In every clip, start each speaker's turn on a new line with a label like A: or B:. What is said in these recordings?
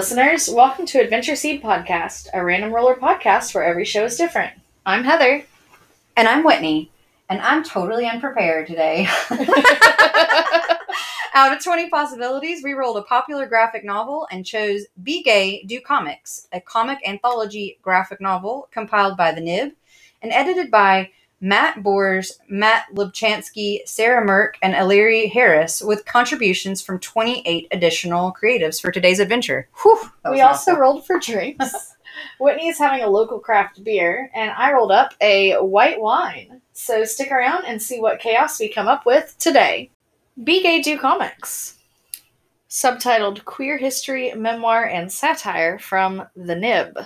A: Listeners. Welcome to Adventure Seed Podcast, a random roller podcast where every show is different. I'm Heather.
B: And I'm Whitney, and I'm totally unprepared today. Out of 20 possibilities, we rolled a popular graphic novel and chose Be Gay, Do Comics, a comic anthology graphic novel compiled by The Nib and edited by Matt Bors, Matt Lubchansky, Sarah Mirk, and Eleri Harris, with contributions from 28 additional creatives for today's adventure. Whew,
A: We
B: a
A: also
B: mouthful.
A: rolled for drinks. Whitney is having a local craft beer, and I rolled up a white wine. So stick around and see what chaos we come up with today. Be Gay Do Comics. Subtitled Queer History, Memoir, and Satire from The Nib.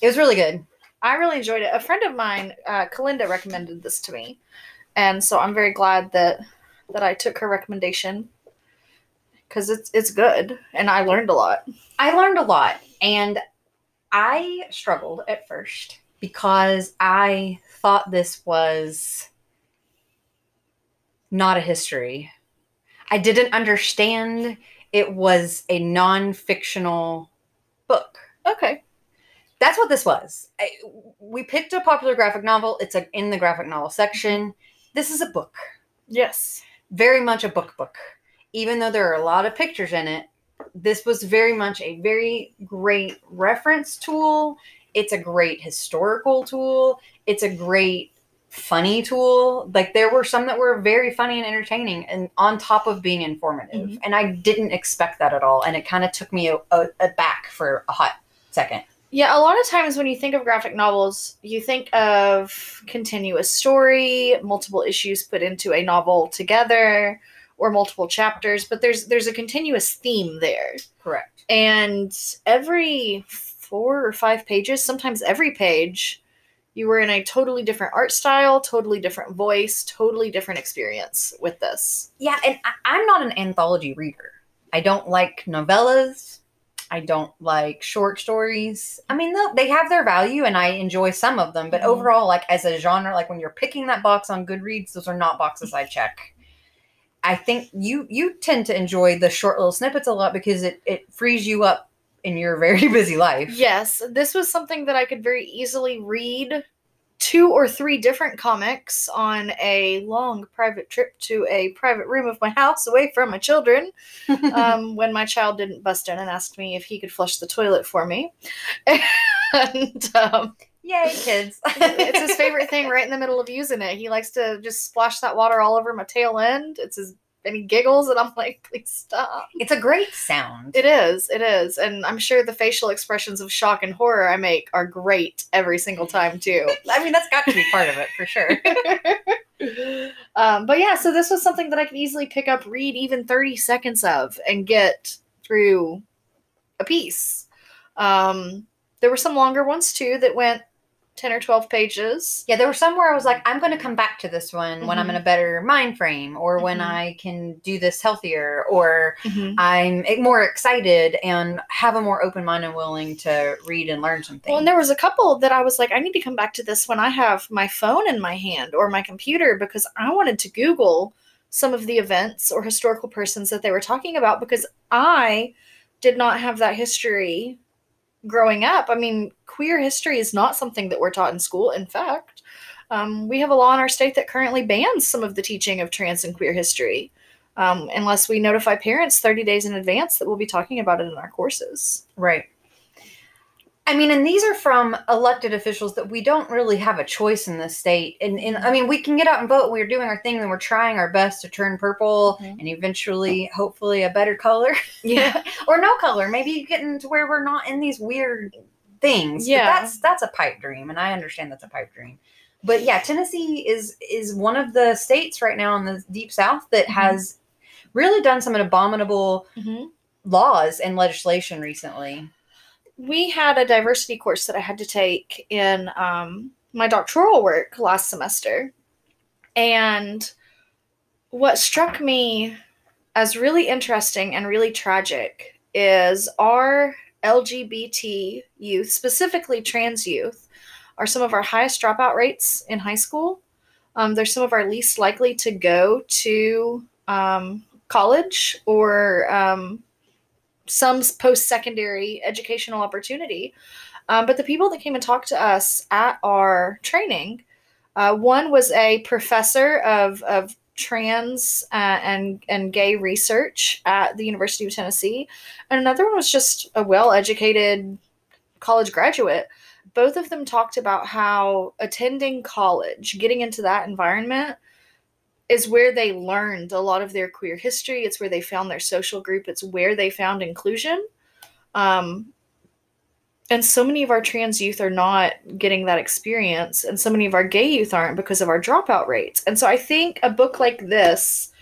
B: It was really good.
A: I really enjoyed it. A friend of mine, uh, Kalinda, recommended this to me, and so I'm very glad that that I took her recommendation because it's it's good, and I learned a lot.
B: I learned a lot and I struggled at first because I thought this was not a history. I didn't understand it was a non fictional book.
A: Okay.
B: That's what this was. I, we picked a popular graphic novel, it's a, in the graphic novel section. This is a book,
A: Yes.
B: very much a book book. Even though there are a lot of pictures in it, this was very much a very great reference tool. It's a great historical tool. It's a great funny tool. Like there were some that were very funny and entertaining and on top of being informative.
A: Mhm.
B: And I didn't expect that at all. And it kind of took me a, a, a back for a hot second.
A: Yeah, a lot of times when you think of graphic novels, you think of continuous story, multiple issues put into a novel together, or multiple chapters, but there's there's a continuous theme there.
B: Correct.
A: And every four or five pages, sometimes every page, you were in a totally different art style, totally different voice, totally different experience with this.
B: Yeah, and I, I'm not an anthology reader. I don't like novellas. I don't like short stories. I mean, they have their value, and I enjoy some of them. But
A: Mhm.
B: overall, like as a genre, like when you're picking that box on Goodreads, those are not boxes I check. I think you you tend to enjoy the short little snippets a lot because it it frees you up in your very busy life.
A: Yes, this was something that I could very easily read two or three different comics on a long private trip to a private room of my house away from my children um, when my child didn't bust in and ask me if he could flush the toilet for me. and um,
B: Yay, kids!
A: it's his favorite thing right in the middle of using it. He likes to just splash that water all over my tail end. It's his, and he giggles, and I'm like, please stop.
B: It's a great sound.
A: It is, it is. And I'm sure the facial expressions of shock and horror I make are great every single time, too.
B: I mean, that's got to be part of it for sure.
A: um, but yeah, so this was something that I could easily pick up, read even 30 seconds of, and get through a piece. Um, there were some longer ones too that went 10 or 12 pages.
B: Yeah, there were some where I was like, I'm going to come back to this one when I'm in a better mind frame, or when
A: Mhm.
B: I can do this healthier, or I'm e- more excited and have a more open mind and willing to read and learn something.
A: Well, and there was a couple that I was like, I need to come back to this when I have my phone in my hand or my computer because I wanted to Google some of the events or historical persons that they were talking about because I did not have that history growing up. I mean, queer history is not something that we're taught in school. In fact, um, we have a law in our state that currently bans some of the teaching of trans and queer history. Um, unless we notify parents 30 days in advance that we'll be talking about it in our courses.
B: right. I mean, and these are from elected officials that we don't really have a choice in this state. And, and I mean, we can get out and vote. We're doing our thing and we're trying our best to turn purple
A: Mhm.
B: and eventually, hopefully, a better color.
A: Yeah.
B: or no color. Maybe getting to where we're not in these weird things.
A: Yeah.
B: But that's that's a pipe dream, and I understand that's a pipe dream. But yeah, Tennessee is is one of the states right now in the deep south that
A: Mhm.
B: has really done some abominable
A: Mm-hmm.
B: laws and legislation recently.
A: We had a diversity course that I had to take in um, my doctoral work last semester. And what struck me as really interesting and really tragic is our LGBT youth, specifically trans youth, are some of our highest dropout rates in high school. Um, they're some of our least likely to go to um, college or um, some post secondary educational opportunity. Um, but the people that came and talked to us at our training, uh, one was a professor of, of trans uh, and and gay research at the University of Tennessee, and another one was just a well-educated college graduate. Both of them talked about how attending college, getting into that environment, is where they learned a lot of their queer history. It's where they found their social group. It's where they found inclusion. Um, and so many of our trans youth are not getting that experience, and so many of our gay youth aren't because of our dropout rates. And so I think a book like this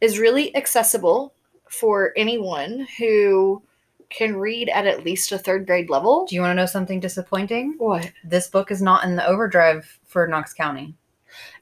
A: is really accessible for anyone who can read at at least a third grade level.
B: Do you want to know something disappointing?
A: What?
B: This book is not in the overdrive for Knox County.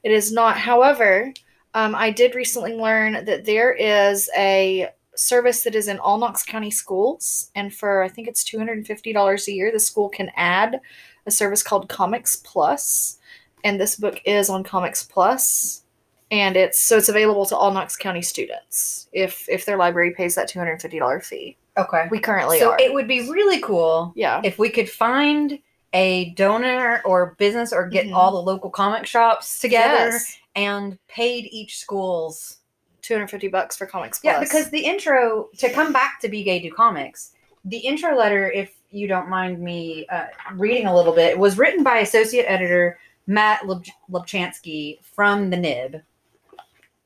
A: It is not. However, um, I did recently learn that there is a service that is in all Knox County schools, and for I think it's two hundred and fifty dollars a year, the school can add a service called Comics Plus, and this book is on Comics Plus, and it's so it's available to all Knox County students if if their library pays that two hundred and fifty dollar fee.
B: Okay.
A: We currently are.
B: so
A: are.
B: it would be really cool
A: yeah.
B: if we could find a donor or business or get
A: Mhm.
B: all the local comic shops together
A: Yes.
B: And paid each school's
A: 250 bucks for Comics Plus.
B: Yeah, because the intro to come back to Be Gay Do Comics, the intro letter, if you don't mind me uh, reading a little bit, was written by associate editor Matt Lub- Lubchansky from the Nib,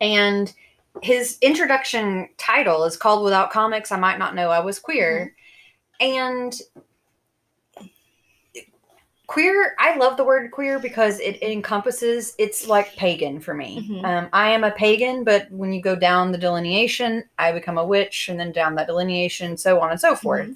B: and his introduction title is called "Without Comics, I Might Not Know I Was Queer," and queer i love the word queer because it encompasses it's like pagan for me.
A: Mhm.
B: um, i am a pagan but when you go down the delineation i become a witch and then down that delineation so on and so forth.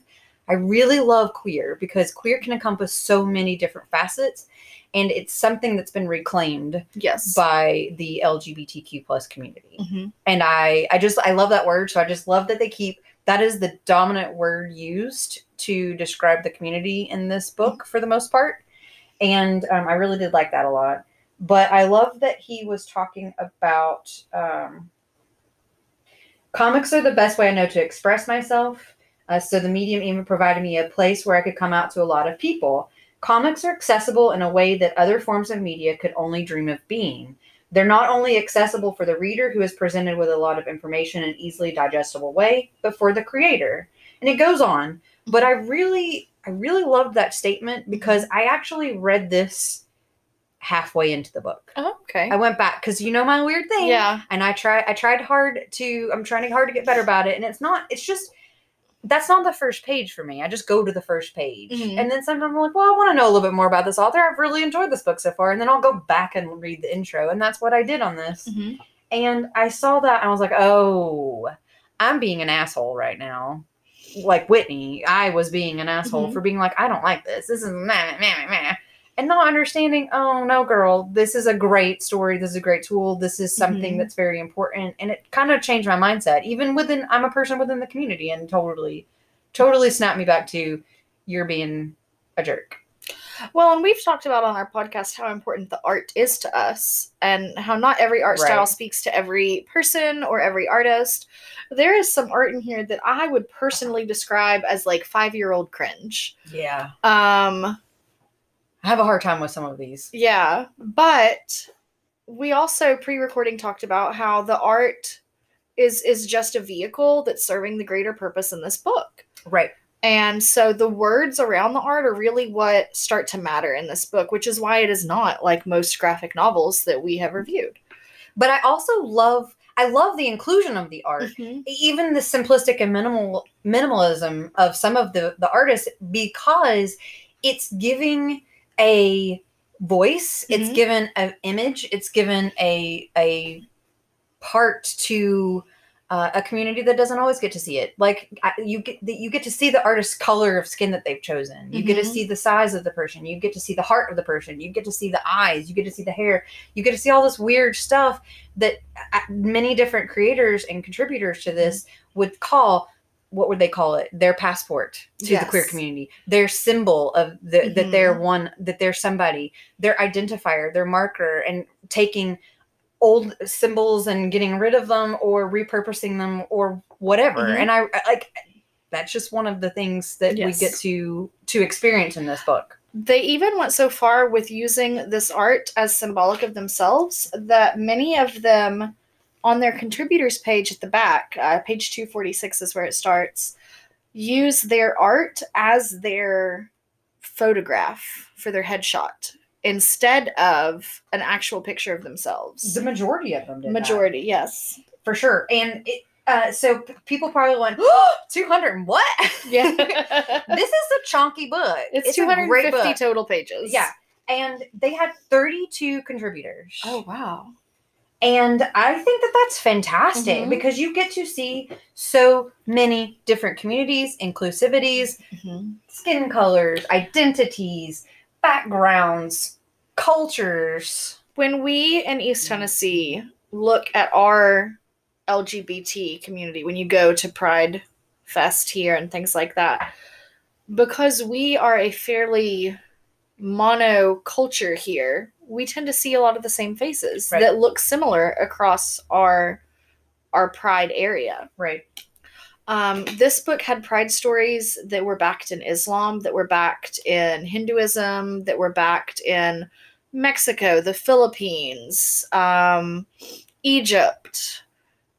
B: I really love queer because queer can encompass so many different facets and it's something that's been reclaimed
A: yes.
B: by the lgbtq plus community
A: Mhm.
B: and I I just I love that word. So I just love that they keep that is the dominant word used to describe the community in this book for the most part, and um, I really did like that a lot. But I love that he was talking about um, comics are the best way I know to express myself. Uh, so the medium even provided me a place where I could come out to a lot of people. Comics are accessible in a way that other forms of media could only dream of being. They're not only accessible for the reader who is presented with a lot of information in an easily digestible way, but for the creator. And it goes on. But I really, I really loved that statement because I actually read this halfway into the book.
A: Oh, okay.
B: I went back because you know my weird thing.
A: yeah.
B: And I try I tried hard to I'm trying hard to get better about it. And it's not, it's just that's not the first page for me. I just go to the first page.
A: Mhm.
B: And then sometimes I'm like, well, I want to know a little bit more about this author. I've really enjoyed this book so far. And then I'll go back and read the intro. And that's what I did on this.
A: Mhm.
B: And I saw that and I was like, oh, I'm being an asshole right now. Like Whitney, I was being an asshole
A: Mhm.
B: for being like, I don't like this. This is meh, meh, meh. And not understanding, oh no, girl, this is a great story. This is a great tool. This is something
A: Mhm.
B: that's very important. And it kind of changed my mindset. Even within, I'm a person within the community and totally, totally snapped me back to you're being a jerk.
A: Well, and we've talked about on our podcast how important the art is to us and how not every art style speaks to every person or every artist. There is some art in here that I would personally describe as like five year old cringe.
B: Yeah.
A: Um,
B: I have a hard time with some of these.
A: yeah, but we also pre-recording talked about how the art is is just a vehicle that's serving the greater purpose in this book.
B: Right.
A: And so the words around the art are really what start to matter in this book, which is why it is not like most graphic novels that we have reviewed.
B: But I also love, I love the inclusion of the art. Mm-hmm. even the simplistic and minimal minimalism of some of the the artists because it's giving a voice. It's
A: Mhm.
B: given an image. It's given a a part to uh, a community that doesn't always get to see it. Like I, you get you get to see the artist's color of skin that they've chosen. You get to
A: Mhm.
B: see the size of the person. You get to see the heart of the person. You get to see the eyes. You get to see the hair. You get to see all this weird stuff that uh, many different creators and contributors to this would call what would they call it their passport to the queer community their symbol of the, that they're
A: Mhm.
B: one that they're somebody their identifier their marker and taking old symbols and getting rid of them or repurposing them or whatever
A: Mhm.
B: and I, I like that's just one of the things that we get to to experience in this book.
A: They even went so far with using this art as symbolic of themselves that many of them, on their contributors page at the back, uh, page 246 is where it starts, use their art as their photograph for their headshot instead of an actual picture of themselves.
B: The majority of them did that.
A: Majority, yes.
B: for sure. And it, uh, so p- people probably went, oh, 200 and what?
A: Yeah.
B: this is a chunky book.
A: it's,
B: great
A: 250
B: book.
A: total pages.
B: Yeah. And they had 32 contributors.
A: Oh, wow.
B: And I think that that's fantastic
A: Mhm.
B: because you get to see so many different communities, inclusivities,
A: Mhm.
B: skin colors, identities, backgrounds, cultures.
A: when we in East Tennessee look at our LGBT community, when you go to Pride Fest here and things like that, because we are a fairly mono culture here, we tend to see a lot of the same faces
B: Right.
A: that look similar across our our Pride area.
B: Right.
A: Um, this book had pride stories that were backed in Islam, that were backed in Hinduism, that were backed in Mexico, the Philippines, um, Egypt,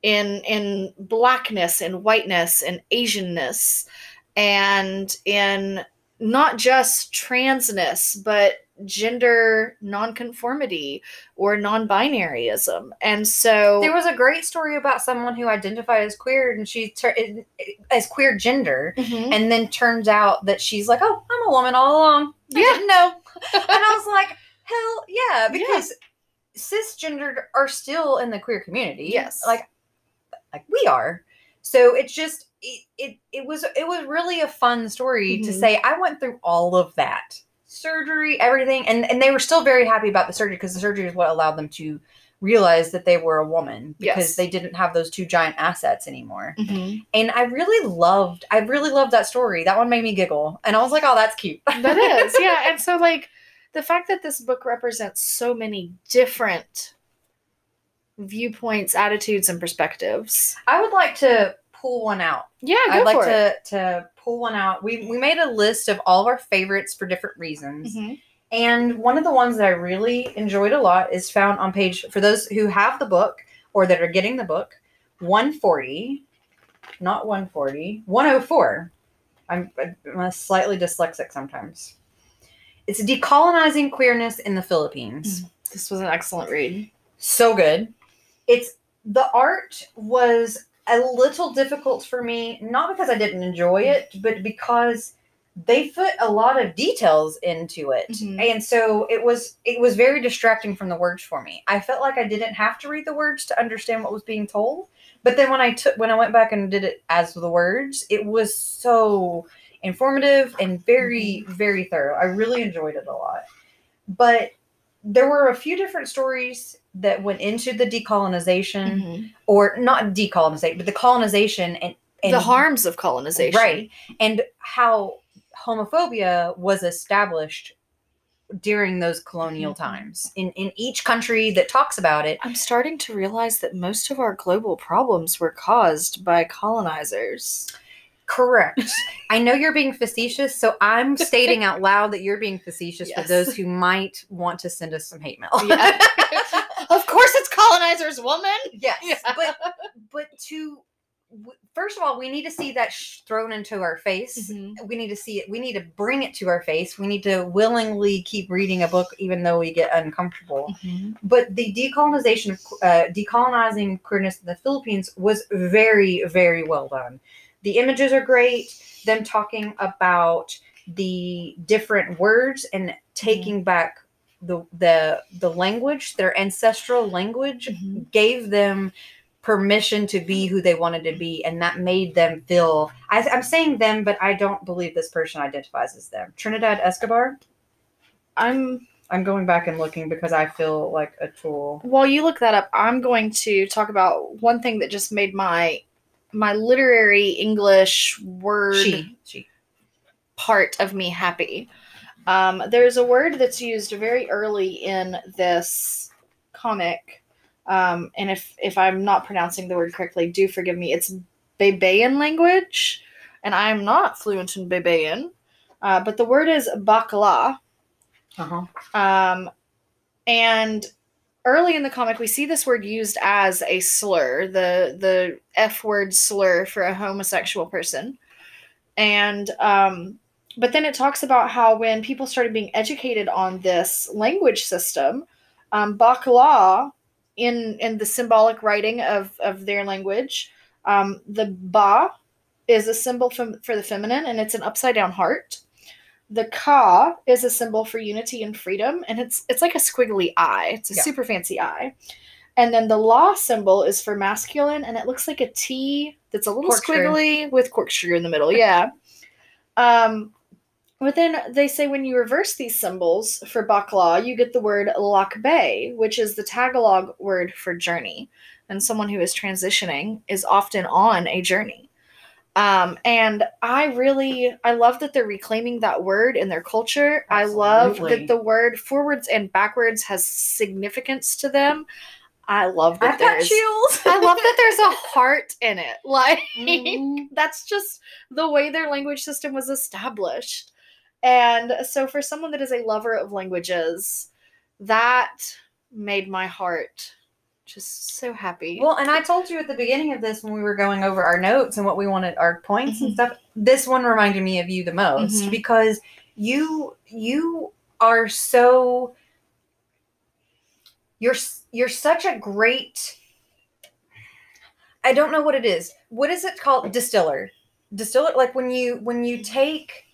A: in in blackness and whiteness and Asianness, and in not just transness, but gender nonconformity or non-binaryism. And so
B: There was a great story about someone who identified as queer and she tur- as queer gender
A: Mhm.
B: and then turns out that she's like, "Oh, I'm a woman all along." I
A: Yeah.
B: didn't know. and I was like, "Hell yeah!" Because cisgendered are still in the queer community.
A: Yes.
B: like like we are. So it's just it it, it was it was really a fun story to
A: Mhm.
B: say I went through all of that surgery, everything, and and they were still very happy about the surgery because the surgery is what allowed them to realize that they were a woman because
A: Yes.
B: they didn't have those two giant assets anymore.
A: Mhm.
B: And I really loved, I really loved that story. That one made me giggle, and I was like, "Oh, that's cute."
A: that is yeah and so like the fact that this book represents so many different viewpoints attitudes and perspectives
B: I would like to pull one out.
A: yeah go
B: I'd like
A: for it
B: to to pull one out. We we made a list of all of our favorites for different reasons.
A: Mhm.
B: And one of the ones that I really enjoyed a lot is found on page for those who have the book or that are getting the book, 140, not 140, 104. I'm, I'm slightly dyslexic sometimes. It's decolonizing queerness in the Philippines.
A: this was an excellent read
B: So good. It's the art was a little difficult for me, not because I didn't enjoy it, but because they put a lot of details into it.
A: Mhm.
B: And so it was it was very distracting from the words for me. I felt like I didn't have to read the words to understand what was being told. But then when I took when I went back and did it as the words, it was so informative and very very thorough. I really enjoyed it a lot. But there were a few different stories that went into the decolonization
A: Mhm.
B: or not decolonization, but the colonization and, and
A: the harms of colonization
B: right and how homophobia was established during those colonial
A: Mhm.
B: times in in each country that talks about it
A: i'm starting to realize that most of our global problems were caused by colonizers
B: correct. I know you're being facetious so i'm stating out loud that you're being facetious for those who might want to send us some hate mail.
A: Yeah. Of course it's colonizers woman.
B: Yes
A: Yeah.
B: but but to w- first of all we need to see that sh- thrown into our face.
A: Mhm.
B: we need to see it we need to bring it to our face. We need to willingly keep reading a book even though we get uncomfortable. But the decolonization of uh, decolonizing queerness in the philippines was very very well done the images are great them talking about the different words and taking back the the the language their ancestral language
A: Mhm.
B: gave them permission to be who they wanted to be and that made them feel I, i'm saying them but i don't believe this person identifies as them. Trinidad escobar?
A: I'm
B: i'm going back and looking because i feel like a tool.
A: while you look that up i'm going to talk about one thing that just made my my literary english word
B: she she
A: part of me happy um, there's a word that's used very early in this comic um, and if if i'm not pronouncing the word correctly do forgive me it's Baybayin language and I'm not fluent in Baybayin, uh, but the word is bakla.
B: Uh-huh.
A: Um, and early in the comic, we see this word used as a slur, the the F word slur for a homosexual person. And um, but then it talks about how when people started being educated on this language system, um, bakla in in the symbolic writing of of their language, um, the ba is a symbol from, for the feminine, and it's an upside down heart. The ka is a symbol for unity and freedom, and it's it's like a squiggly eye. It's a
B: Yeah.
A: super fancy eye. And then the law symbol is for masculine, and it looks like a T that's a little
B: Corkscrew.
A: squiggly with corkscrew in the middle. Yeah. um, but then they say when you reverse these symbols for bakla, you get the word lakbay, which is the Tagalog word for journey. And someone who is transitioning is often on a journey. Um, and I really, I love that they're reclaiming that word in their culture. I love that the word forwards and backwards has significance to them. I love that
B: I've
A: there's.
B: chills.
A: I love that there's a heart in it. Like
B: Mhm.
A: that's just the way their language system was established. And so for someone that is a lover of languages, that made my heart just so happy.
B: Well, and I told you at the beginning of this when we were going over our notes and what we wanted our points and
A: Mhm.
B: stuff. This one reminded me of you the most
A: Mhm.
B: because you you are so you're you're such a great I don't know what it is. What is it called? Distiller. Distiller like when you when you take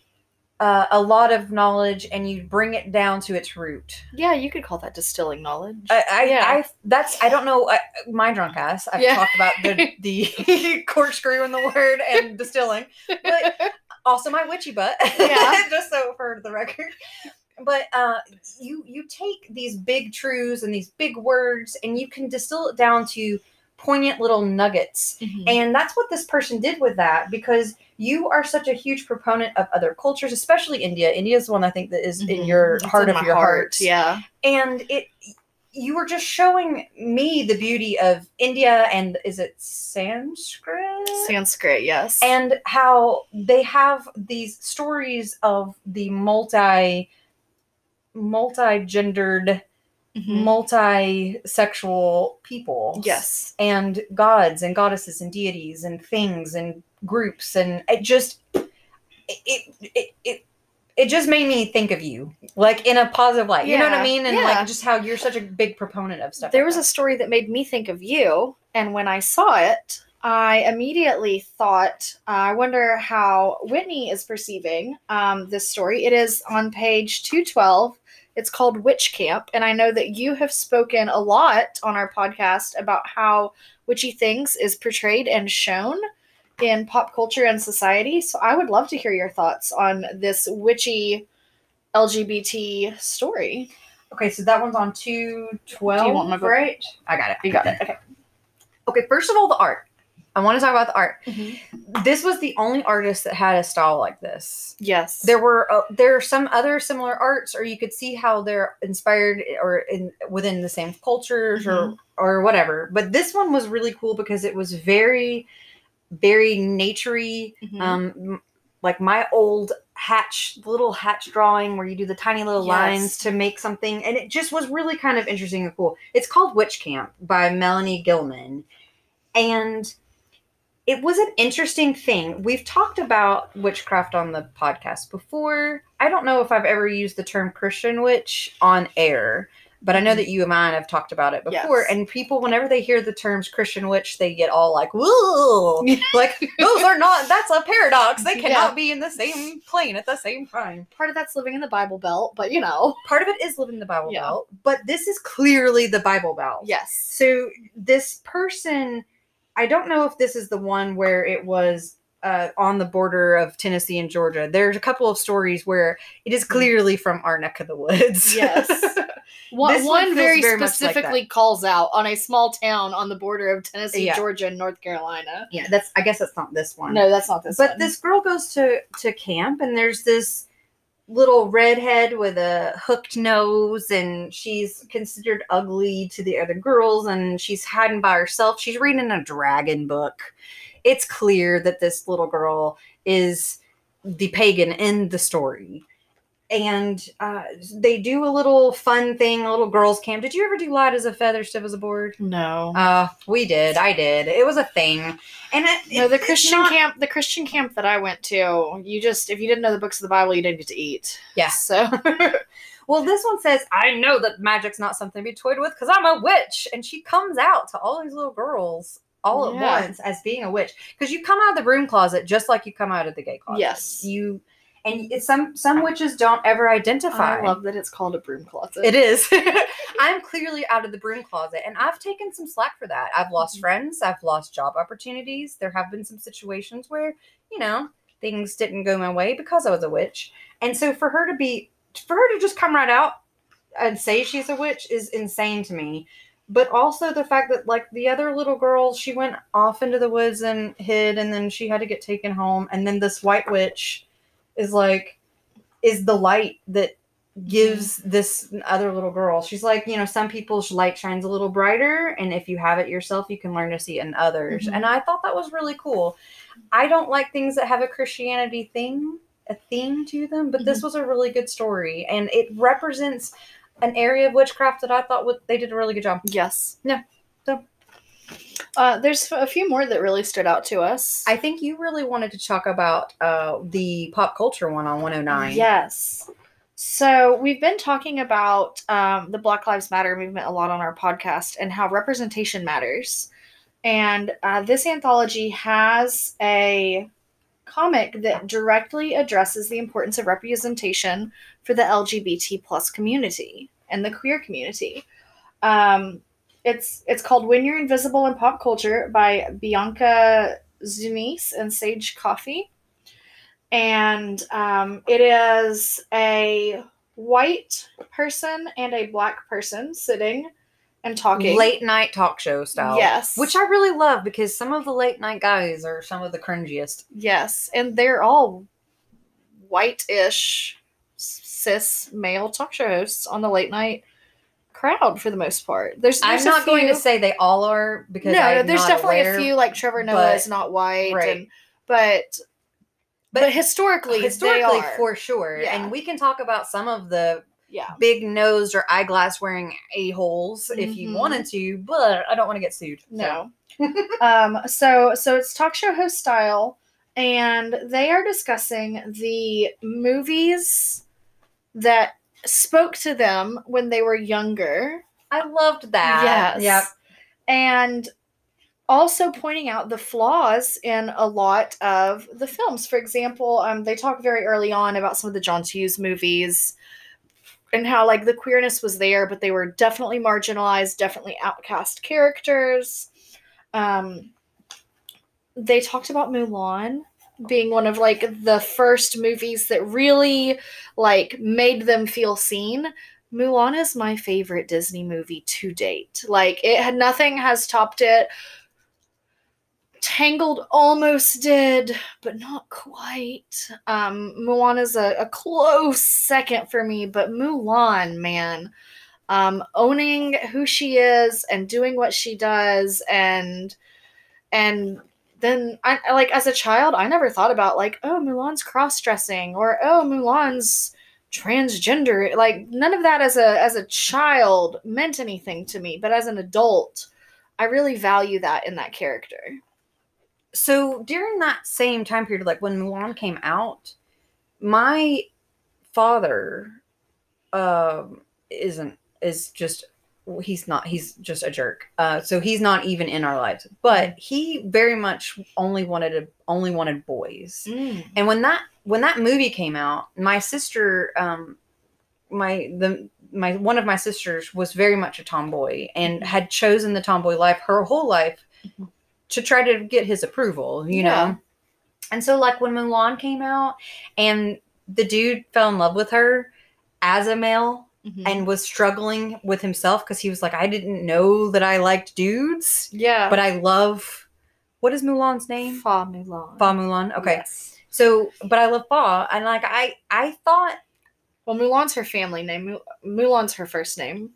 B: uh, a lot of knowledge and you bring it down to its root.
A: yeah, you could call that distilling knowledge.
B: I, I,
A: Yeah.
B: I that's I don't know. I, my drunk ass. I've
A: Yeah.
B: talked about the the corkscrew in the word and distilling, but also my witchy butt.
A: Yeah.
B: just so for the record. But uh, you you take these big truths and these big words, and you can distill it down to poignant little nuggets.
A: Mhm.
B: And that's what this person did with that because you are such a huge proponent of other cultures, especially India. India is the one I think that is in
A: Mhm.
B: your
A: It's
B: heart
A: in
B: of your heart
A: Yeah.
B: and it you were just showing me the beauty of India and is it Sanskrit?
A: Sanskrit, yes.
B: and how they have these stories of the multi multi-gendered
A: Mhm.
B: multi-sexual people
A: yes.
B: and gods and goddesses and deities and things and groups and it just it it it, it just made me think of you like in a positive light you know what i mean and
A: yeah.
B: like just how you're such a big proponent of stuff
A: there
B: like
A: was a story that made me think of you and when i saw it i immediately thought uh, i wonder how whitney is perceiving um, this story it is on page 212 it's called witch camp and i know that you have spoken a lot on our podcast about how witchy things is portrayed and shown in pop culture and society. So i would love to hear your thoughts on this witchy lgbt story.
B: Okay so that one's on 212
A: Do you want my book?
B: right? I got it.
A: You got it. Okay.
B: Okay first of all the art i want to talk about the art. This was the only artist that had a style like this.
A: Yes.
B: There were uh, there are some other similar arts or you could see how they're inspired or in within the same cultures
A: Mhm.
B: or or whatever. But this one was really cool because it was very very naturey
A: Mhm.
B: um like my old hatch little hatch drawing where you do the tiny little
A: Yes.
B: lines to make something and it just was really kind of interesting and cool. It's called witch camp by melanie gillman. And it was an interesting thing we've talked about witchcraft on the podcast before i don't know if i've ever used the term christian witch on air but I know that you and I have talked about it before,
A: Yes.
B: and people, whenever they hear the terms Christian witch, they get all like, "Whoa!" like those are not. That's a paradox. They cannot
A: Yeah.
B: be in the same plane at the same time.
A: part of that's living in the Bible Belt, but you know.
B: Part of it is living in the Bible
A: Yeah.
B: Belt, but this is clearly the Bible Belt.
A: Yes.
B: So this person, I don't know if this is the one where it was uh, on the border of Tennessee and Georgia. There's a couple of stories where it is clearly from our neck of the woods.
A: Yes. One,
B: one
A: very,
B: very much like
A: specifically calls out on a small town on the border of Tennessee,
B: Yeah.
A: Georgia, and North Carolina.
B: yeah, that's. I guess that's not this one.
A: No, that's not this one.
B: but
A: one.
B: this girl goes to to camp and there's this little redhead with a hooked nose and she's considered ugly to the other girls and she's hiding by herself she's reading a dragon book it's clear that this little girl is the pagan in the story. And uh, they do a little fun thing, a little girls' camp. Did you ever do light as a feather, stiff as a board?
A: No.
B: Uh, we did. I did. It was a thing. And it,
A: no, the Christian
B: not-
A: camp, the Christian camp that I went to, you just if you didn't know the books of the Bible, you didn't get to eat.
B: Yeah.
A: So
B: Well, this one says, I know that magic's not something to be toyed with because I'm a witch. And she comes out to all these little girls all
A: Yeah.
B: at once as being a witch. Because you come out of the broom closet just like you come out of the gay closet.
A: Yes.
B: You and it's some some witches don't ever identify.
A: I love that it's called a broom closet.
B: it is. I'm clearly out of the broom closet and I've taken some slack for that. I've lost
A: Mhm.
B: friends, I've lost job opportunities. There have been some situations where, you know, things didn't go my way because I was a witch. And so for her to be for her to just come right out and say she's a witch is insane to me. But also the fact that like the other little girl, she went off into the woods and hid and then she had to get taken home and then this white witch is like is the light that gives this other little girl. She's like, you know, some people's light shines a little brighter and if you have it yourself, you can learn to see it in others.
A: Mhm.
B: And I thought that was really cool. I don't like things that have a Christianity thing, a theme to them, but this was a really good story and it represents an area of witchcraft that I thought would, they did a really good job.
A: Yes.
B: No. So-
A: Uh, there's a few more that really stood out to us.
B: I think you really wanted to talk about uh, the pop culture one on 109.
A: Yes. So we've been talking about um, the Black Lives Matter movement a lot on our podcast and how representation matters. And uh, this anthology has a comic that directly addresses the importance of representation for the LGBT plus community and the queer community. Um, it's it's called When You're Invisible in Pop Culture by Bianca Xunise and Sage Coffey and um, it is a white person and a black person sitting and talking.
B: Late night talk show style.
A: Yes.
B: Which I really love because some of the late night guys are some of the cringiest.
A: Yes, and they're all white-ish cis male talk show hosts on the late night crowd for the most part. There's,
B: I'm
A: there's a
B: not going to say they all are because
A: no,
B: I'm
A: there's definitely
B: aware,
A: a few like Trevor Noah is not white,
B: right.
A: and but but,
B: But
A: historically,
B: historically
A: they are.
B: for sure.
A: Yeah.
B: And we can talk about some of the
A: yeah.
B: big nosed or eyeglass wearing a holes if you
A: Mhm.
B: wanted to, but I don't want to get sued. so.
A: No. um, so so it's talk show host style, and they are discussing the movies that spoke to them when they were younger.
B: I loved that.
A: Yes.
B: Yep.
A: And also pointing out the flaws in a lot of the films. For example, um, they talk very early on about some of the John Hughes movies and how like the queerness was there, but they were definitely marginalized, definitely outcast characters. Um, they talked about Mulan being one of like the first movies that really like made them feel seen. Mulan is my favorite Disney movie to date. Like it had nothing has topped it. Tangled almost did, but not quite. Um, Mulan is a, a close second for me, but Mulan, man, um, owning who she is and doing what she does, and and then I like as a child, I never thought about like, oh, Mulan's cross dressing or oh, Mulan's transgender. Like none of that as a as a child meant anything to me, but as an adult, I really value that in that character.
B: so during that same time period, like when Mulan came out, my father um isn't is just he's not he's just a jerk. Uh so he's not even in our lives. But he very much only wanted a, only wanted boys. And when that when that movie came out, my sister um my the my one of my sisters was very much a tomboy and had chosen the tomboy life her whole life
A: Mhm.
B: to try to get his approval, you
A: Yeah.
B: know. And so like when Mulan came out and the dude fell in love with her as a male
A: Mhm.
B: and was struggling with himself because he was like, I didn't know that I liked dudes,
A: yeah,
B: but I love what is Mulan's name?
A: Fa Mulan.
B: Fa Mulan. Okay.
A: Yes.
B: So, but I love Fa, and like I, I thought
A: Well, Mulan's her family name. Mu- Mulan's her first name.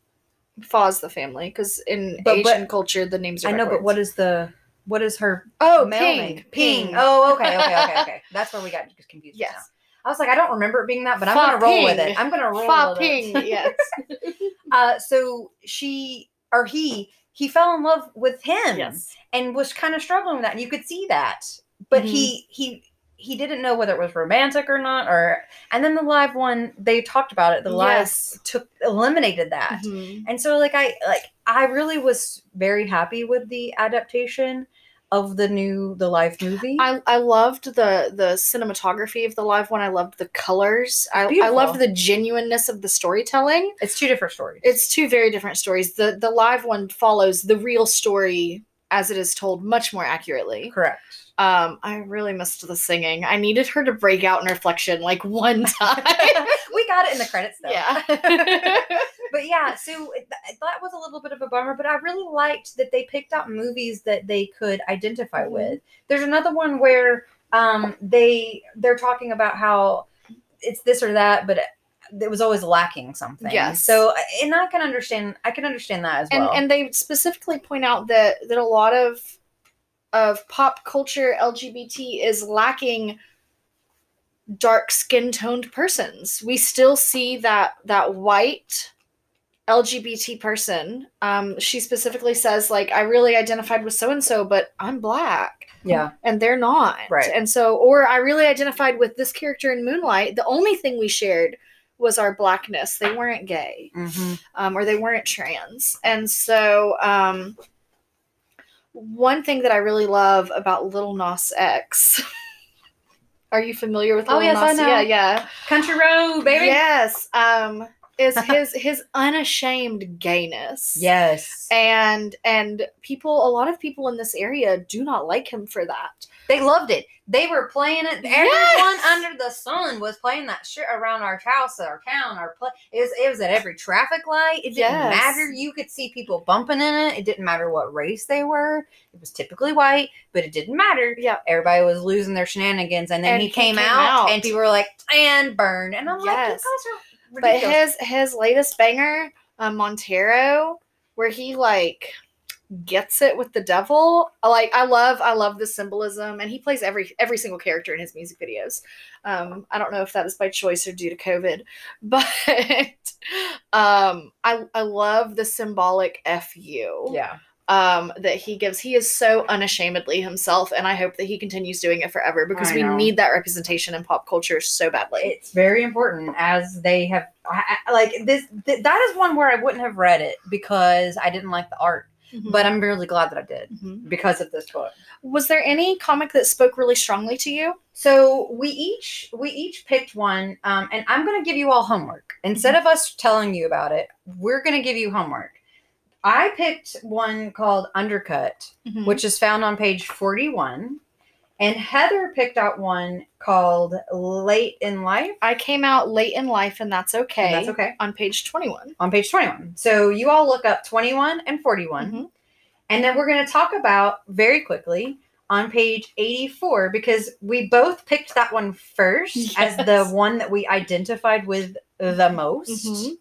A: Fa's the family because in
B: But- but-
A: Asian culture the names are.
B: I know, but what is the what is her
A: Oh,
B: male
A: Ping.
B: name? Ping. Oh, okay, okay, okay, okay. That's where we got confused.
A: Yes.
B: now. I was like, I don't remember it being that, but I'm
A: Fa
B: gonna roll with it. I'm gonna roll
A: Fa
B: with
A: Ping,
B: it.
A: yes.
B: Uh, so she or he he fell in love with him
A: yes.
B: and was kind of struggling with that, and you could see that. But he he he didn't know whether it was romantic or not, or and then the live one they talked about it. The live
A: Yes.
B: took eliminated that.
A: Mhm.
B: And so like I like I really was very happy with the adaptation of the new the live movie.
A: I, I loved the the cinematography of the live one. I loved the colors. I, I loved the genuineness of the storytelling.
B: it's two different stories.
A: It's two very different stories. The the live one follows the real story as it is told much more accurately.
B: correct.
A: Um, I really missed the singing. I needed her to break out in reflection like one time.
B: we got it in the credits though.
A: yeah.
B: but yeah, so th- that was a little bit of a bummer, but I really liked that they picked out movies that they could identify
A: Mhm.
B: with. There's another one where um they they're talking about how it's this or that, but it, it was always lacking something.
A: Yes.
B: So and I can understand I can understand that as
A: and
B: well.
A: and they specifically point out that that a lot of of pop culture LGBT is lacking dark skin toned persons. We still see that that white LGBT person. Um, she specifically says like I really identified with so and so, but I'm black
B: yeah.
A: and they're not.
B: Right.
A: And so, or I really identified with this character in Moonlight. The only thing we shared was our blackness. They weren't gay
B: Mm-hmm.
A: um, or they weren't trans. And so, um, one thing that I really love about Lil Nas X. Are you familiar with
B: Oh,
A: Little
B: yes, I know.
A: Yeah, yeah.
B: Country Road, baby.
A: Yes. Um, is his his unashamed gayness.
B: Yes.
A: And and people, a lot of people in this area do not like him for that.
B: They loved it. They were playing it. Everyone
A: Yes!
B: under the sun was playing that shit around our house, our town, our place. It was, it was at every traffic light. It didn't
A: Yes.
B: matter. You could see people bumping in it. It didn't matter what race they were. It was typically white, but it didn't matter.
A: Yeah.
B: Everybody was losing their shenanigans, and then
A: And
B: he, came,
A: came
B: out,
A: out.
B: and people were like, "And burn." And I'm like, "You guys
A: Yes. But his his latest banger, uh, Montero, where he like gets it with the devil. Like I love I love the symbolism, and he plays every every single character in his music videos. Um, I don't know if that is by choice or due to COVID, but um, I I love the symbolic fu.
B: yeah,
A: Um, that he gives. He is so unashamedly himself, and I hope that he continues doing it forever because we need that representation in pop culture so badly.
B: it's very important as they have like this. Th- that is one where I wouldn't have read it because I didn't like the art.
A: Mhm.
B: but I'm really glad that I did
A: Mhm.
B: because of this book.
A: Was there any comic that spoke really strongly to you?
B: So we each we each picked one, um, and I'm going to give you all homework instead of us telling you about it. We're going to give you homework. I picked one called Undercut,
A: Which
B: which is found on page 41, and Heather picked out one called Late in Life.
A: I came out late in life, and that's okay.
B: And that's okay.
A: On page twenty-one.
B: On page 21. So you all look up 21 and 41.
A: Mhm.
B: And then we're going to talk about very quickly on page 84 because we both picked that one first as the one that we identified with the most.
A: Mhm.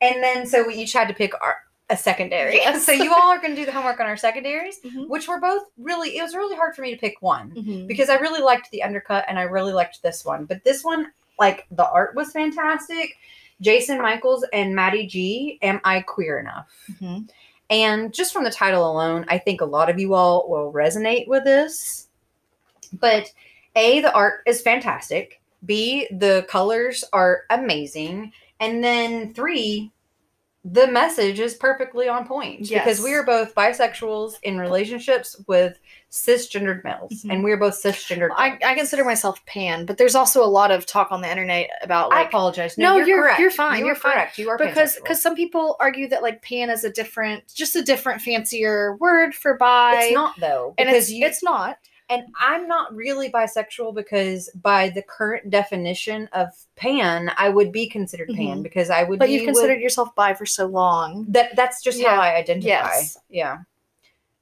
B: And then so we each had to pick our a secondary.
A: Yes.
B: so you all are going to do the homework on our secondaries,
A: Mhm.
B: which were both really it was really hard for me to pick one
A: Mhm.
B: because I really liked the undercut and I really liked this one. But this one like the art was fantastic. Jason Michaels and Maddie G, Am I Queer Enough?
A: Mhm.
B: And just from the title alone, I think a lot of you all will resonate with this. But A, the art is fantastic. B, the colors are amazing. And then three, the message is perfectly on point because we are both bisexuals in relationships with cisgendered males,
A: Mhm.
B: and we're both cisgendered.
A: I,
B: males.
A: I consider myself pan, but there's also a lot of talk on the internet about
B: I apologize.
A: No, you're-
B: correct.
A: you're fine,
B: You
A: you're
B: are
A: fine.
B: correct. You are
A: because because some people argue that like pan is a different, just a different, fancier word for bi,
B: it's not though
A: and it's
B: you
A: it's not.
B: And I'm not really bisexual because, by the current definition of pan, I would be considered pan
A: Mhm.
B: because I would.
A: But
B: be
A: you've
B: with-
A: considered yourself bi for so long.
B: that. That's just how I identify.
A: Yes.
B: Yeah.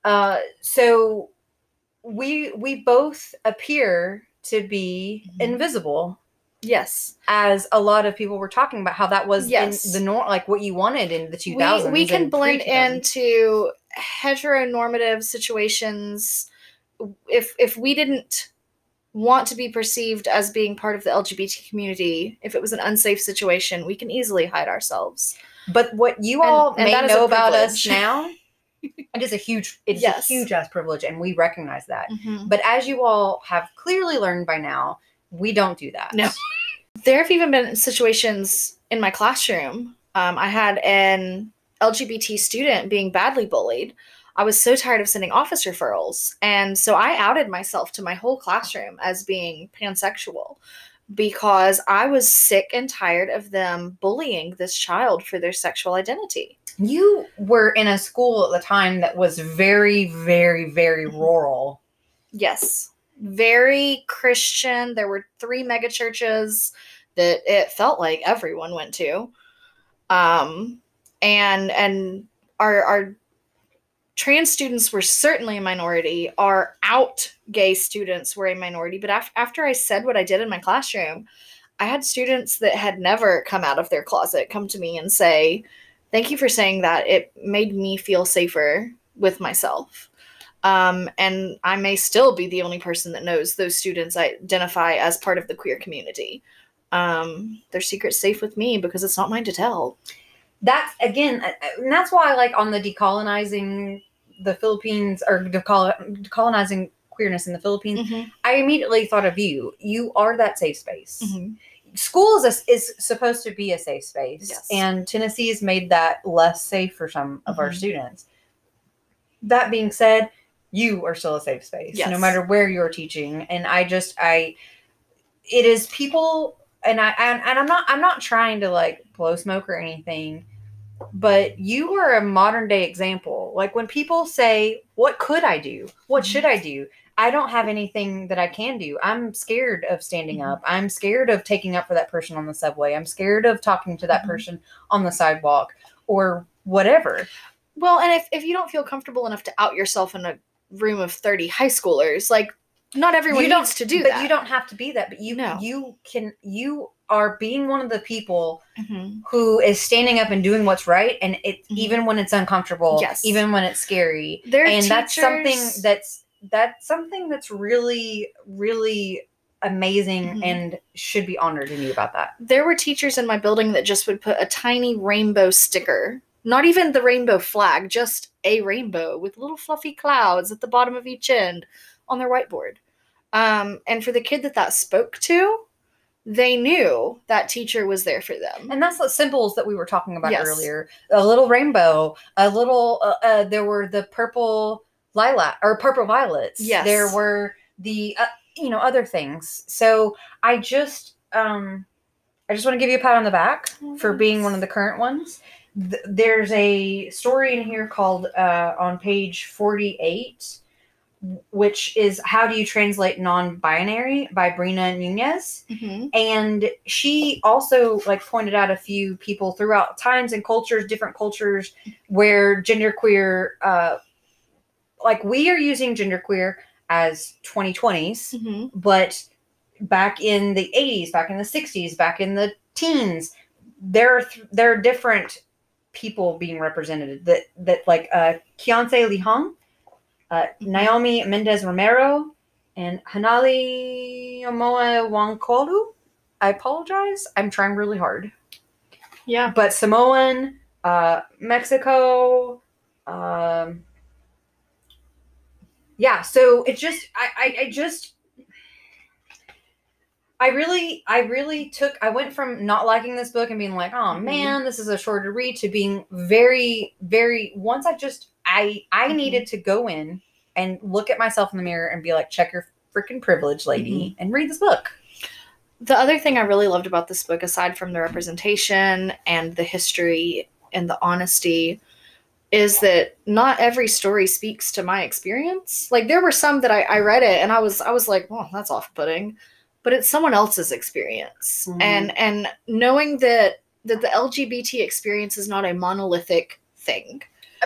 B: Uh, so we we both appear to be
A: Mhm.
B: invisible,
A: Yes,
B: as a lot of people were talking about how that was
A: Yes.
B: in the norm, like what you wanted in the two
A: we we can blend into heteronormative situations if if we didn't want to be perceived as being part of the LGBT community, if it was an unsafe situation, we can easily hide ourselves.
B: But what you
A: And-
B: all
A: and
B: may know about us now, it is a huge, it's
A: Yes.
B: a huge ass privilege, and we recognize that.
A: Mhm.
B: But as you all have clearly learned by now, we don't do that.
A: No. There have even been situations in my classroom. Um, I had an LGBT student being badly bullied. I was so tired of sending office referrals. And so I outed myself to my whole classroom as being pansexual because I was sick and tired of them bullying this child for their sexual identity.
B: You were in a school at the time that was very, very, very
A: Mm-hmm.
B: rural.
A: Yes. Very Christian. There were three mega churches that it felt like everyone went to. Um and and our our trans students were certainly a minority. Our out gay students were a minority, but af- after I said what I did in my classroom, I had students that had never come out of their closet come to me and say, "Thank you for saying that. It made me feel safer with myself." Um, and I may still be the only person that knows those students identify as part of the queer community. Um, their secret's safe with me because it's not mine to tell.
B: That's again, and that's why, like, on the decolonizing the Philippines or decolonizing queerness in the Philippines, I immediately thought of you. You are that safe space.
A: Mhm.
B: School is, a, is supposed to be a safe space,
A: Yes.
B: and Tennessee has made that less safe for some of our
A: Mhm.
B: students. That being said, you are still a safe space, no matter where you're teaching. And I just, I, it is people, and I, and, and I'm not, I'm not trying to like blow smoke or anything, but you are a modern day example. Like when people say, "What could I do? What
A: Mhm.
B: should I do?" I don't have anything that I can do. I'm scared of standing
A: Mhm.
B: up. I'm scared of taking up for that person on the subway. I'm scared of talking to that
A: Mhm.
B: person on the sidewalk or whatever.
A: Well, and if, if you don't feel comfortable enough to out yourself in a room of 30 high schoolers, like, not everyone
B: You don't-
A: needs to do
B: but
A: that.
B: you don't have to be that. But you
A: know
B: you can you are being one of the people
A: Mhm.
B: who is standing up and doing what's right and it
A: Mhm.
B: even when it's uncomfortable,
A: Yes.
B: even when it's scary.
A: There
B: and that's something that's that's something that's really really amazing
A: Mhm.
B: and should be honored in you about that.
A: there were teachers in my building that just would put a tiny rainbow sticker not even the rainbow flag just a rainbow with little fluffy clouds at the bottom of each end on their whiteboard um, and for the kid that that spoke to they knew that teacher was there for them
B: And that's the symbols that we were talking about
A: Yes.
B: earlier. A little rainbow, a little uh, uh, there were the purple lilac or purple violets.
A: Yes.
B: There were the uh, you know other things. So I just um I just want to give you a pat on the back
A: Oh,
B: for being one of the current ones. Th- there's a story in here called uh, on page 48 which is how do you translate non-binary by Breena Nunez
A: Mhm.
B: and she also like pointed out a few people throughout times and cultures different cultures where genderqueer uh like we are using genderqueer as 2020s
A: Mhm.
B: but back in the 80s back in the 60s back in the teens there are th- there are different people being represented that that like uh Keontae Lee Hung, uh, Naomi Mendez Romero, and Hanali Omoa Wankolu. I apologize. I'm trying really hard.
A: yeah
B: But Samoan, uh, Mexico, um, yeah. So it just, I, I, I just, I really, I really took. I went from not liking this book and being like, "Oh man, this is a shorter read," to being very, very. Once I just, I, I
A: Mhm.
B: needed to go in and look at myself in the mirror and be like, "Check your freaking privilege, lady," and read this book.
A: the other thing I really loved about this book, aside from the representation and the history and the honesty, is that not every story speaks to my experience. Like there were some that I, I read it and I was I was like, well, that's off putting. But it's someone else's experience.
B: Mhm.
A: And and knowing that that the LGBT experience is not a monolithic thing.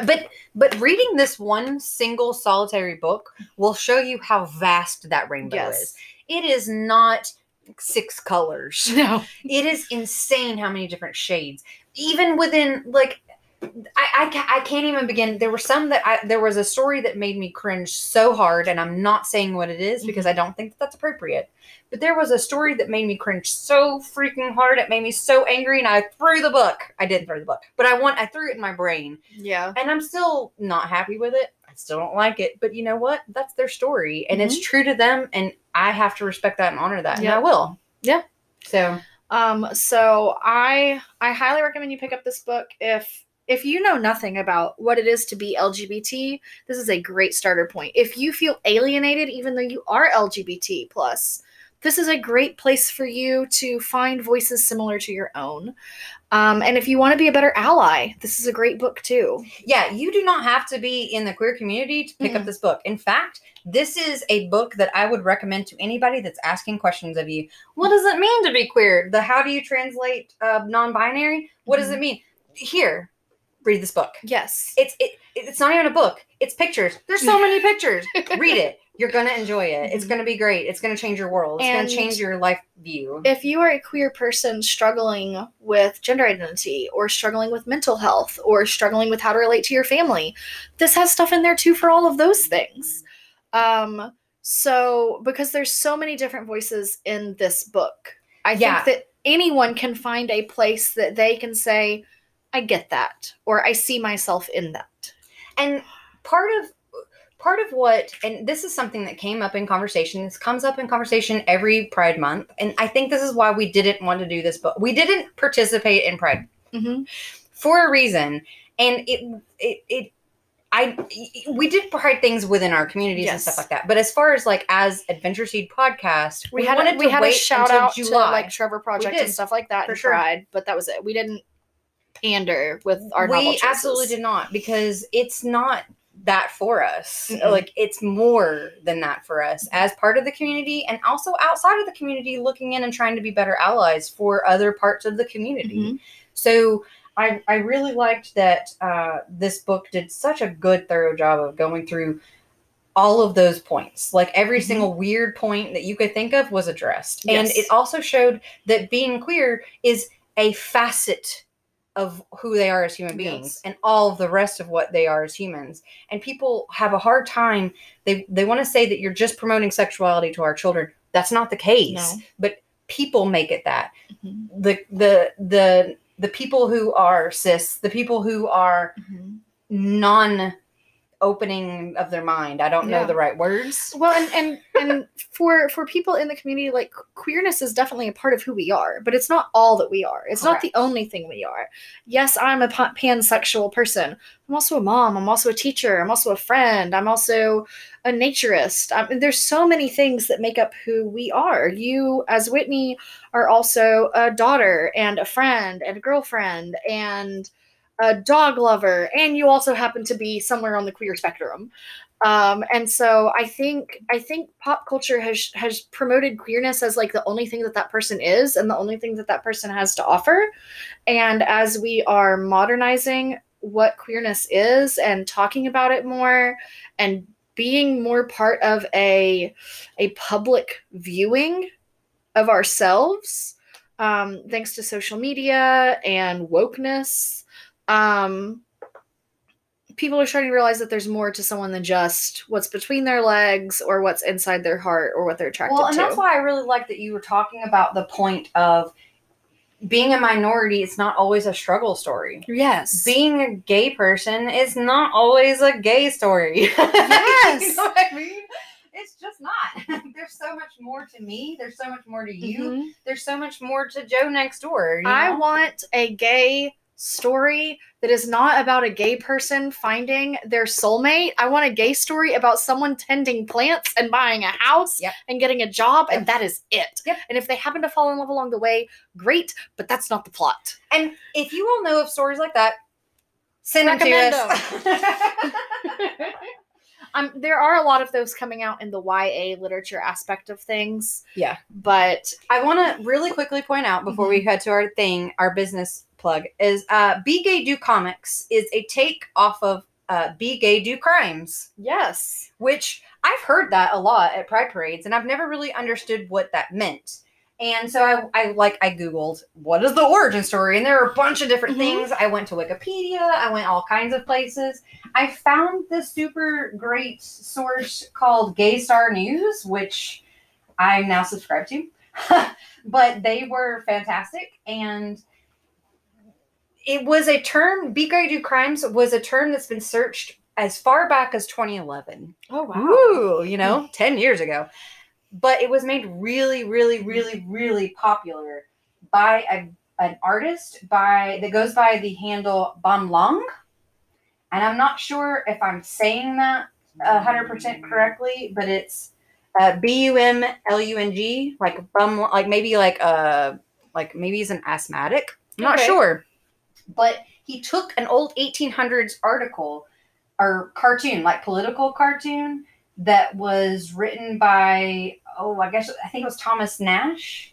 B: But but reading this one single solitary book will show you how vast that rainbow
A: Yes.
B: is it is not six colors
A: No.
B: it is insane how many different shades even within like I, I, I can't even begin. There were some that I, there was a story that made me cringe so hard, and I'm not saying what it is because I don't think that that's appropriate. But there was a story that made me cringe so freaking hard. It made me so angry, and I threw the book. I didn't throw the book, but I want I threw it in my brain,
A: Yeah.
B: and I'm still not happy with it. I still don't like it. But you know what? That's their story, and it's true to them, and I have to respect that and honor that, and I will.
A: Yeah.
B: So
A: Um, so I I highly recommend you pick up this book if if you know nothing about what it is to be LGBT, this is a great starter point. If you feel alienated even though you are LGBT plus, this is a great place for you to find voices similar to your own. Um, and if you want to be a better ally, this is a great book too.
B: yeah, you do not have to be in the queer community to pick up
A: Mm-mm.
B: this book. In fact, this is a book that I would recommend to anybody that's asking questions of you. What does it mean to be queer? The how do you translate uh, non-binary? What does it mean? Here, read this book.
A: Yes.
B: It's it, it's not even a book. It's pictures. There's so many pictures. Read it. You're gonna enjoy it. It's
A: Mhm.
B: gonna be great. It's gonna change your world. It's
A: And-
B: gonna change your life view.
A: if you are a queer person struggling with gender identity or struggling with mental health or struggling with how to relate to your family this has stuff in there too for all of those things um so because there's so many different voices in this book i
B: Yeah.
A: think that anyone can find a place that they can say i get that or i see myself in that
B: and part of part of what and this is something that came up in conversation this comes up in conversation every pride month and i think this is why we didn't want to do this but we didn't participate in pride
A: mm-hmm.
B: for a reason and it it, it I we did pride things within our communities and stuff like that, but as far as like as Adventure Seed podcast,
A: we, had a,
B: wanted
A: we
B: to
A: had a shout out to like Trevor Project and stuff like that
B: for
A: in
B: sure.
A: Pride, but that was it. We didn't pander with our
B: we absolutely did not because it's not that for us
A: Mm-mm.
B: like it's more than that for us as part of the community and also outside of the community looking in and trying to be better allies for other parts of the community
A: Mhm.
B: so I, I really liked that uh, this book did such a good thorough job of going through all of those points like every
A: Mhm.
B: single weird point that you could think of was addressed and it also showed that being queer is a facet of who they are as human beings
A: Yes.
B: and all of the rest of what they are as humans and people have a hard time they they want to say that you're just promoting sexuality to our children that's not the case
A: No.
B: but people make it that
A: Mhm.
B: the the the the people who are cis the people who are
A: Mhm.
B: non opening of their mind i don't know the right words
A: Well, and and and for for people in the community, like queerness is definitely a part of who we are, but it's not all that we are. It's not the only thing we are. Yes, I'm a pansexual person. I'm also a mom. I'm also a teacher. I'm also a friend. I'm also a naturist. I mean, there's so many things that make up who we are. You, as Whitney, are also a daughter and a friend and a girlfriend and a dog lover, and you also happen to be somewhere on the queer spectrum. Um and so i think i think pop culture has has promoted queerness as like the only thing that that person is and the only thing that that person has to offer. And as we are modernizing what queerness is and talking about it more and being more part of a a public viewing of ourselves um thanks to social media and wokeness um people are starting to realize that there's more to someone than just what's between their legs or what's inside their heart or what they're attracted to.
B: well and
A: to.
B: that's why i really like that you were talking about the point of being a minority it's not always a struggle story
A: yes.
B: being a gay person is not always a gay story.
A: Yes.
B: you know what I mean? It's just not. There's so much more to me. There's so much more to you.
A: Mhm.
B: There's so much more to Joe next door. you
A: I want a gay story that is not about a gay person finding their soulmate. I want a gay story about someone tending plants and buying a house
B: Yep.
A: and getting a job, and that is it.
B: Yep.
A: And if they happen to fall in love along the way, great, but that's not the plot.
B: And if you all know of stories like that, send them to us.
A: Um, there are a lot of those coming out in the YA literature aspect of things.
B: Yeah.
A: But
B: I want to really quickly point out before we head to our thing, our business plug is uh, Be Gay Do Comics is a take off of uh, Be Gay Do Crimes.
A: yes.
B: which I've heard that a lot at pride parades, and I've never really understood what that meant. And so I, I like I googled what is the origin story, and there are a bunch of different
A: Mhm.
B: things. I went to Wikipedia, I went all kinds of places. I found this super great source called Gay Star News, which I'm now subscribed to. but they were fantastic, and it was a term. Be gay do crimes was a term that's been searched as far back as 2011.
A: Oh wow.
B: Ooh, you know, 10 years ago. But it was made really, really, really, really popular by a, an artist by that goes by the handle Bam Long. And I'm not sure if I'm saying that hundred percent correctly, but it's uh, B U M L U N G, like bum, like maybe like uh like maybe he's an asthmatic. I'm not sure, but he took an old 1800s article or cartoon, like political cartoon, that was written by oh, I guess I think it was Thomas Nast.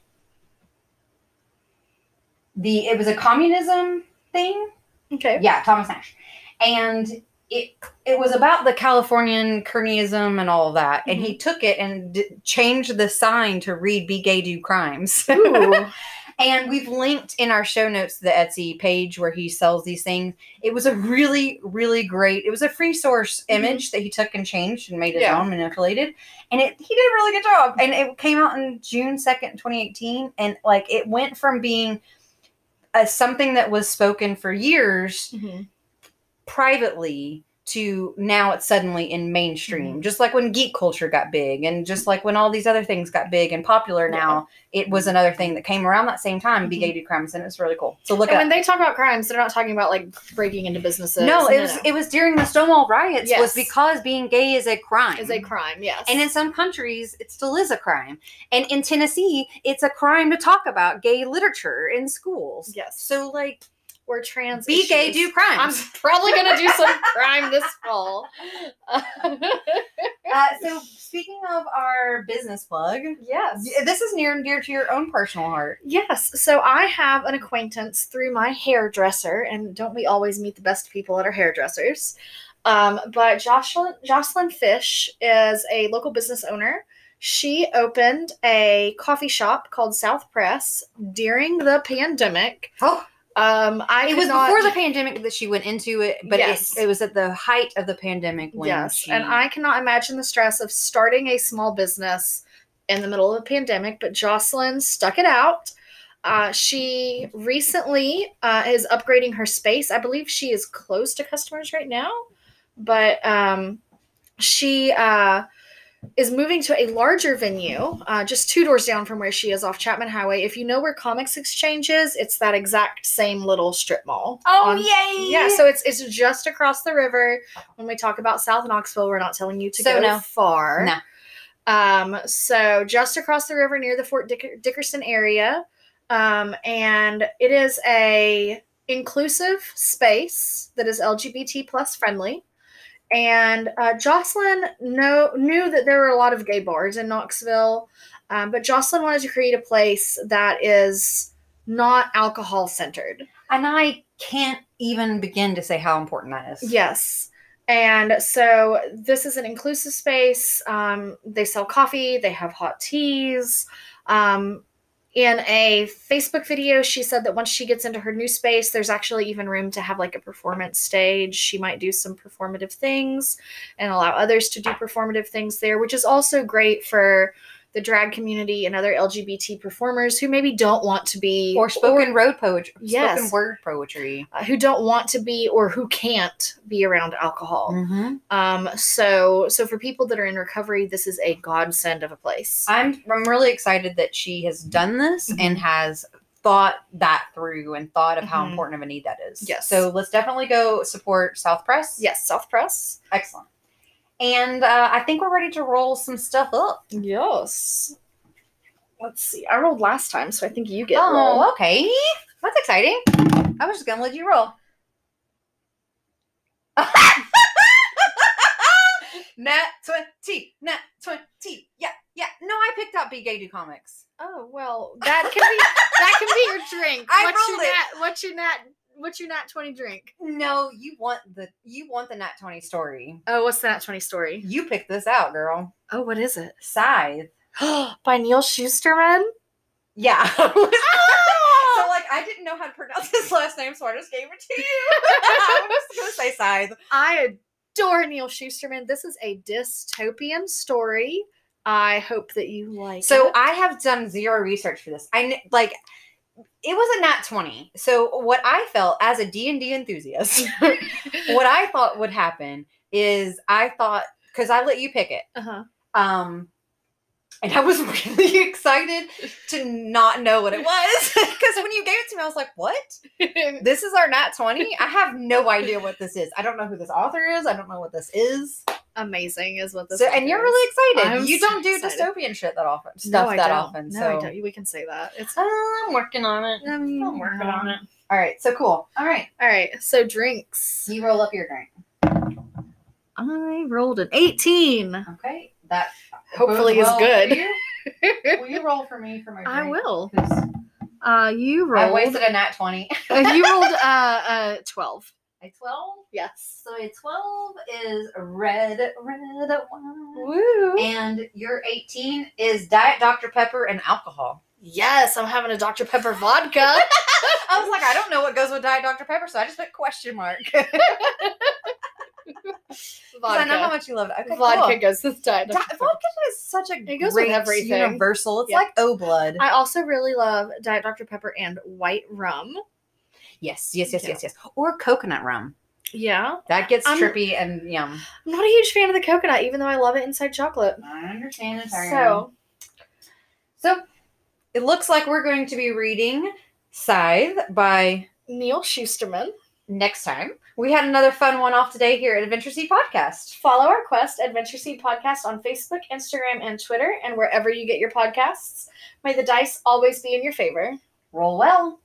B: The it was a communism thing.
A: Okay.
B: Yeah, Thomas Nast. And it it was about the Californian Kearneyism and all that. And he mm-hmm. took it and d- changed the sign to read "Be Gay, Do Crimes." And we've linked in our show notes the Etsy page where he sells these things. It was a really, really great. It was a free source
A: Mhm.
B: image that he took and changed and made his
A: Yeah.
B: own, manipulated, and it he did a really good job. And it came out in June second, twenty eighteen, and like it went from being a, something that was spoken for years
A: Mhm.
B: privately to now it's suddenly in mainstream
A: Mhm.
B: just like when geek culture got big and just like when all these other things got big and popular now it was another thing that came around that same time
A: Mhm.
B: gay do crimes and it was really cool so look
A: And
B: at
A: when they talk about crimes, they're not talking about like breaking into businesses.
B: no it was it was during the stonewall riots
A: Yes.
B: was because being gay is a crime
A: is a crime. Yes.
B: and in some countries it still is a crime and in tennessee it's a crime to talk about gay literature in schools
A: yes.
B: so like
A: we're trans.
B: be gay do crime.
A: I'm probably gonna do some crime this fall.
B: Uh, so speaking of our business plug,
A: yes.
B: this is near and dear to your own personal heart.
A: Yes. So I have an acquaintance through my hairdresser, and don't we always meet the best people at our hairdressers? Um, but Jocelyn, Jocelyn Fish is a local business owner. She opened a coffee shop called South Press during the pandemic.
B: Oh,
A: Um, I
B: it was
A: not-
B: before the pandemic that she went into it, but
A: Yes.
B: it, it was at the height of the pandemic when
A: yes,
B: she.
A: and I cannot imagine the stress of starting a small business in the middle of a pandemic. But Jocelyn stuck it out. Uh, she recently uh, is upgrading her space. I believe she is close to customers right now, but um, she uh, is moving to a larger venue, uh, just two doors down from where she is off Chapman Highway. If you know where Comics Exchange is, it's that exact same little strip mall.
B: oh
A: on-
B: yay!
A: yeah, so it's it's just across the river. When we talk about South Knoxville, we're not telling you to
B: So
A: go
B: no.
A: far.
B: No.
A: Um, so just across the river near the Fort Dick- Dickerson area, um, and it is a inclusive space that is LGBT plus friendly. And uh, Jocelyn know, knew that there were a lot of gay bars in Knoxville, um, but Jocelyn wanted to create a place that is not alcohol centered.
B: and I can't even begin to say how important that is.
A: Yes. And so this is an inclusive space. Um, they sell coffee, they have hot teas. Um, in a Facebook video, she said that once she gets into her new space, there's actually even room to have like a performance stage. She might do some performative things and allow others to do performative things there, which is also great for the drag community and other LGBT performers who maybe don't want to be
B: Or spoken road poetry,
A: Yes.
B: spoken word poetry.
A: uh, who don't want to be or who can't be around alcohol.
B: Mm-hmm.
A: Um, so so for people that are in recovery, this is a godsend of a place.
B: I'm I'm really excited that she has done this
A: Mhm.
B: and has thought that through and thought of how
A: Mhm.
B: important of a need that is.
A: Yes.
B: So let's definitely go support South Press.
A: yes, South Press.
B: Excellent. And uh, I think we're ready to roll some stuff up.
A: Yes. Let's see. I rolled last time, so I think you get
B: oh,
A: roll.
B: okay. That's exciting. I was just gonna let you roll. Nat twenty, nat twenty. Yeah, yeah. No, I picked up Be Gay Do Comics.
A: Oh well, that can be that can be your drink.
B: I
A: what's your
B: rolled it.
A: nat? What's your nat? What's your nat twenty drink?
B: No, you want the you want the Nat twenty story.
A: Oh, what's the nat twenty story?
B: You picked this out, girl.
A: Oh, what is it?
B: Scythe.
A: By Neal Shusterman.
B: Yeah. so oh! like I didn't know how to pronounce his last name, so I just gave it to you. I'm just gonna say Scythe.
A: I adore Neal Shusterman. This is a dystopian story. I hope that you like
B: So
A: it.
B: I have done zero research for this. I like it was a nat 20. So what I felt as a D&D enthusiast, what I thought would happen is I thought cuz I let you pick it.
A: uh-huh.
B: Um and I was really excited to not know what it was cuz when you gave it to me I was like, "What? This is our nat 20? I have no idea what this is. I don't know who this author is. I don't know what this is."
A: Amazing is what this
B: So, and you're
A: is.
B: really excited.
A: I'm
B: you don't do
A: excited.
B: dystopian shit that often.
A: No,
B: Stuff
A: I
B: that
A: don't.
B: often.
A: No,
B: so
A: I don't. We can say that. It's
B: I'm working on it.
A: I'm
B: working on it. All right, so cool. All right,
A: All right, so drinks.
B: you roll up your drink.
A: I rolled an 18.
B: Okay, that
A: Hopefully
B: bodes
A: is
B: well
A: good.
B: you. Will you roll for me for my drink?
A: I will Uh, you rolled I
B: wasted a nat twenty.
A: uh, you rolled uh, uh 12.
B: A twelve.
A: Yes.
B: So a twelve is red, red wine,
A: Woo.
B: and your eighteen is Diet Dr Pepper and alcohol.
A: Yes, I'm having a Dr. Pepper vodka.
B: I was like, I don't know what goes with Diet Dr Pepper, so I just put question mark.
A: vodka.
B: I know how much you love it. Okay,
A: vodka
B: cool.
A: goes with Diet
B: Di-
A: Dr. Pepper.
B: vodka is such a
A: It goes with everything.
B: universal. It's
A: Yeah.
B: like O blood.
A: I also really love Diet Dr. Pepper and white rum.
B: Yes, yes, yes,
A: Yeah.
B: yes, yes. Or coconut rum.
A: Yeah.
B: That gets
A: I'm-
B: trippy and yum.
A: I'm not a huge fan of the coconut, even though I love it inside chocolate.
B: I understand
A: So,
B: so it looks like we're going to be reading Scythe by
A: Neal Shusterman.
B: next time. We had another fun one off today here at Adventure Seed Podcast.
A: Follow our Quest Adventure Seed podcast on Facebook, Instagram, and Twitter, and wherever you get your podcasts. May the dice always be in your favor.
B: Roll well.